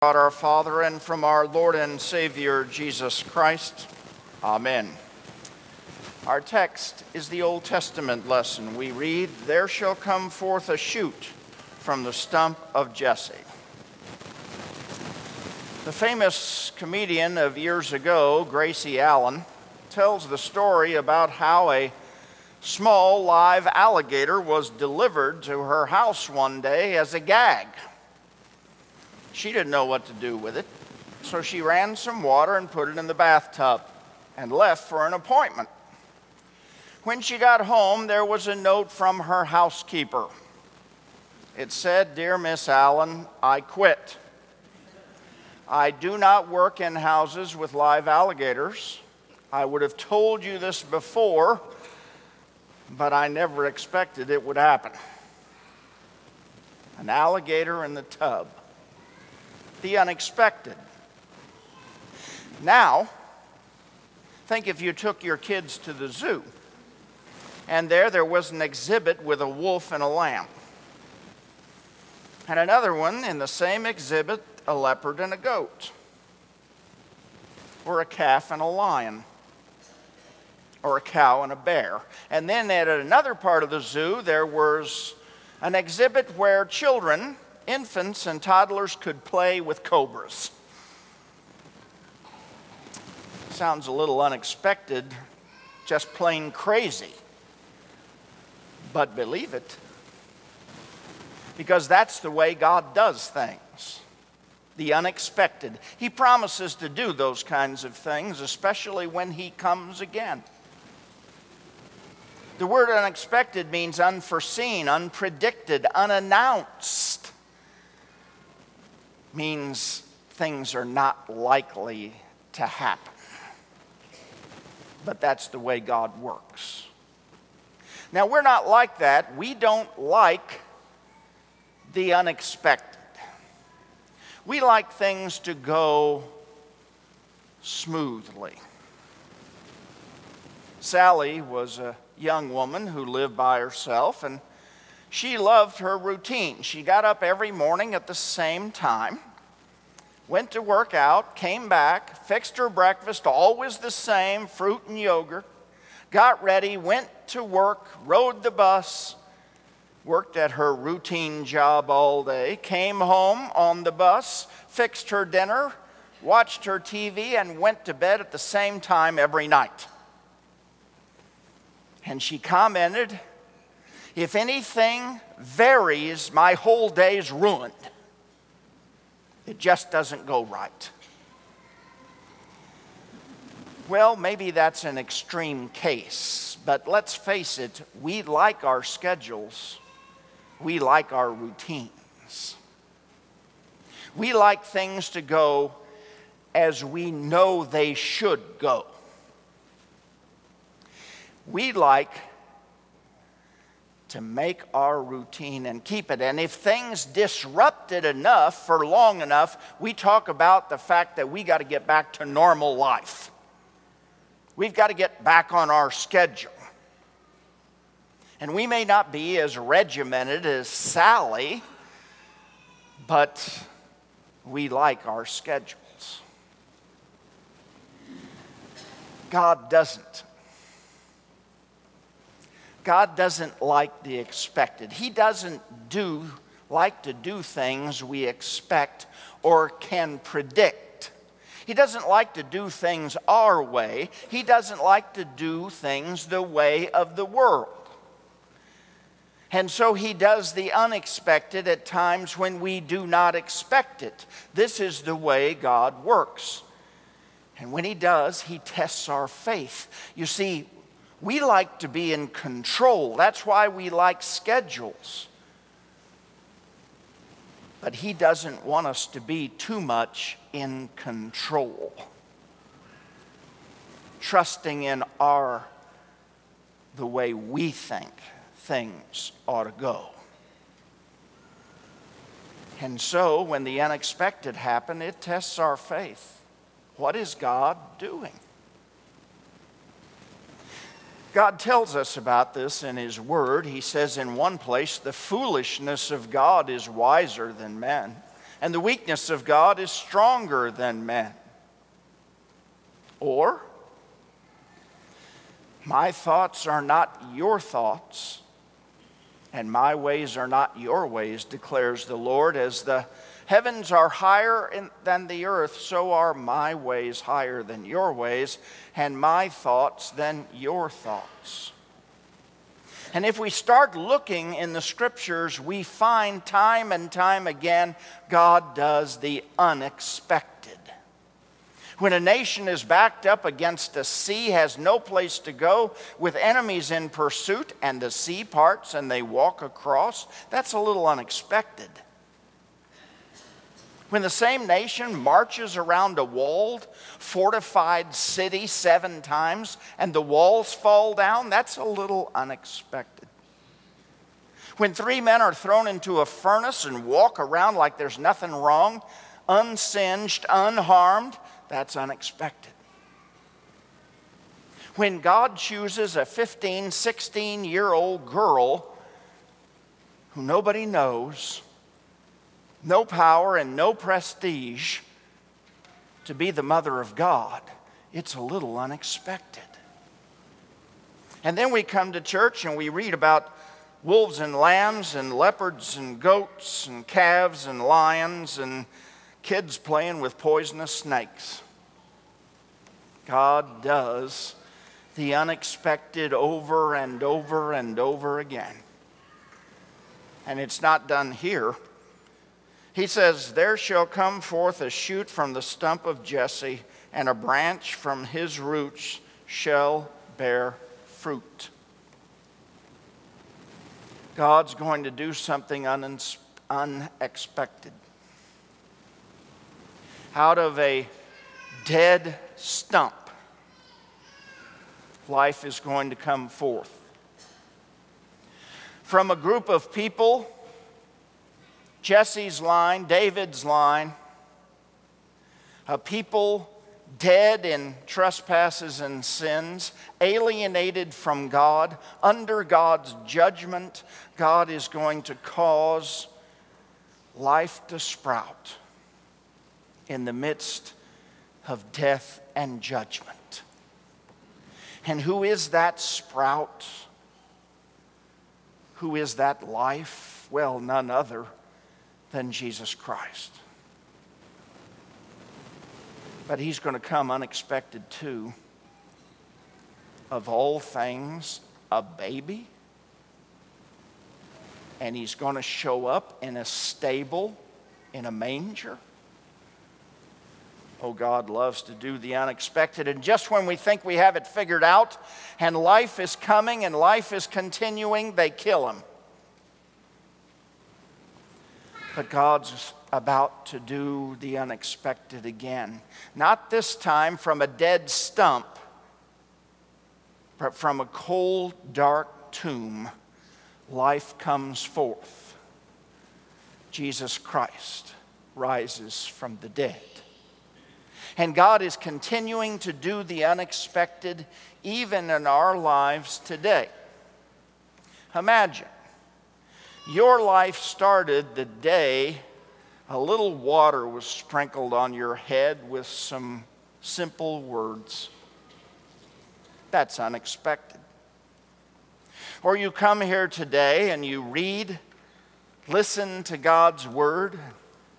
God our Father and from our Lord and Savior Jesus Christ. Amen. Our text is the Old Testament lesson. We read, There shall come forth a shoot from the stump of Jesse. The famous comedian of years ago, Gracie Allen, tells the story about how a small live alligator was delivered to her house one day as a gag. She didn't know what to do with it, so she ran some water and put it in the bathtub and left for an appointment. When she got home, there was a note from her housekeeper. It said, Dear Miss Allen, I quit. I do not work in houses with live alligators. I would have told you this before, but I never expected it would happen. An alligator in the tub the unexpected. Now, think if you took your kids to the zoo and there there was an exhibit with a wolf and a lamb. And another one in the same exhibit, a leopard and a goat. Or a calf and a lion. Or a cow and a bear. And then at another part of the zoo, there was an exhibit where children infants and toddlers could play with cobras. Sounds a little unexpected, just plain crazy. But believe it, because that's the way God does things the unexpected. He promises to do those kinds of things, especially when He comes again. The word unexpected means unforeseen, unpredicted, unannounced means things are not likely to happen. But that's the way God works. Now, we're not like that. We don't like the unexpected. We like things to go smoothly. Sally was a young woman who lived by herself, and she loved her routine. She got up every morning at the same time, went to work out, came back, fixed her breakfast, always the same fruit and yogurt, got ready, went to work, rode the bus, worked at her routine job all day, came home on the bus, fixed her dinner, watched her TV, and went to bed at the same time every night. And she commented, if anything varies, my whole day's ruined. It just doesn't go right. Well, maybe that's an extreme case, but let's face it, we like our schedules, we like our routines. We like things to go as we know they should go. We like to make our routine and keep it. And if things disrupt it enough for long enough, we talk about the fact that we got to get back to normal life. We've got to get back on our schedule. And we may not be as regimented as Sally, but we like our schedules. God doesn't. God doesn't like the expected. He doesn't do like to do things we expect or can predict. He doesn't like to do things our way. He doesn't like to do things the way of the world. And so he does the unexpected at times when we do not expect it. This is the way God works. And when he does, he tests our faith. You see, we like to be in control. That's why we like schedules. But He doesn't want us to be too much in control. Trusting in our, the way we think things ought to go. And so, when the unexpected happen, it tests our faith. What is God doing? God tells us about this in His Word. He says in one place, the foolishness of God is wiser than men, and the weakness of God is stronger than men. Or, my thoughts are not your thoughts, and my ways are not your ways, declares the Lord. As the heavens are higher in, than the earth, so are my ways higher than your ways, and my thoughts than your thoughts. And if we start looking in the scriptures, we find time and time again God does the unexpected. When a nation is backed up against a sea, has no place to go, with enemies in pursuit, and the sea parts and they walk across, that's a little unexpected. When the same nation marches around a walled, fortified city seven times and the walls fall down, that's a little unexpected. When three men are thrown into a furnace and walk around like there's nothing wrong, unsinged, unharmed, that's unexpected. When God chooses a 15, 16 year old girl who nobody knows, no power and no prestige to be the mother of God, it's a little unexpected. And then we come to church and we read about wolves and lambs and leopards and goats and calves and lions and kids playing with poisonous snakes. God does the unexpected over and over and over again. And it's not done here. He says, There shall come forth a shoot from the stump of Jesse, and a branch from his roots shall bear fruit. God's going to do something unexpected. Out of a dead stump, life is going to come forth. From a group of people Jesse's line, David's line, a people dead in trespasses and sins, alienated from God, under God's judgment, God is going to cause life to sprout in the midst of death and judgment. And who is that sprout? Who is that life? Well, none other than Jesus Christ. But he's going to come unexpected too. Of all things, a baby. And he's going to show up in a stable, in a manger. Oh, God loves to do the unexpected. And just when we think we have it figured out and life is coming and life is continuing, they kill him. But God's about to do the unexpected again. Not this time from a dead stump, but from a cold, dark tomb, life comes forth. Jesus Christ rises from the dead. And God is continuing to do the unexpected even in our lives today. Imagine your life started the day a little water was sprinkled on your head with some simple words. That's unexpected. Or you come here today and you read, listen to God's word,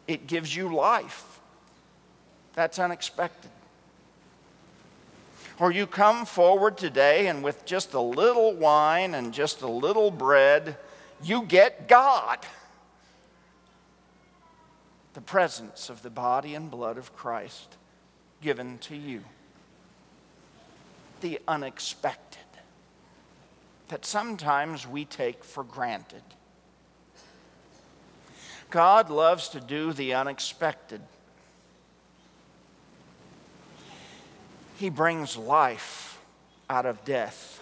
it gives you life. That's unexpected. Or you come forward today and with just a little wine and just a little bread, you get God. The presence of the body and blood of Christ given to you. The unexpected that sometimes we take for granted. God loves to do the unexpected. He brings life out of death.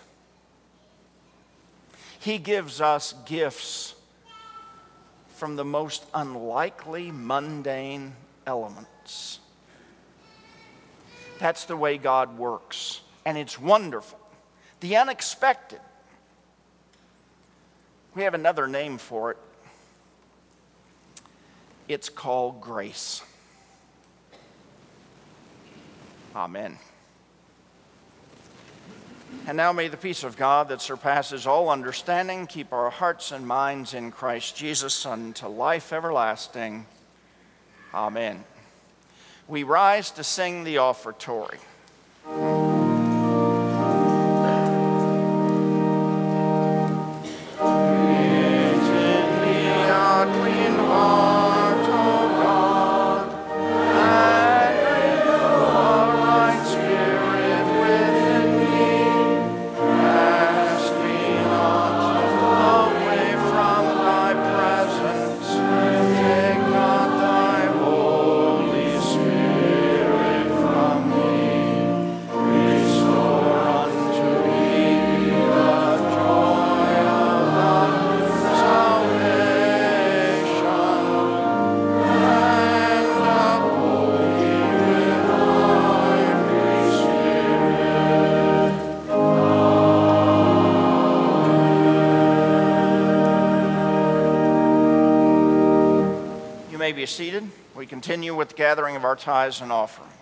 He gives us gifts from the most unlikely, mundane elements. That's the way God works, and it's wonderful. The unexpected. We have another name for it. It's called grace. Amen. And now may the peace of God that surpasses all understanding keep our hearts and minds in Christ Jesus unto life everlasting. Amen. We rise to sing the offertory. Be seated. We continue with the gathering of our tithes and offerings.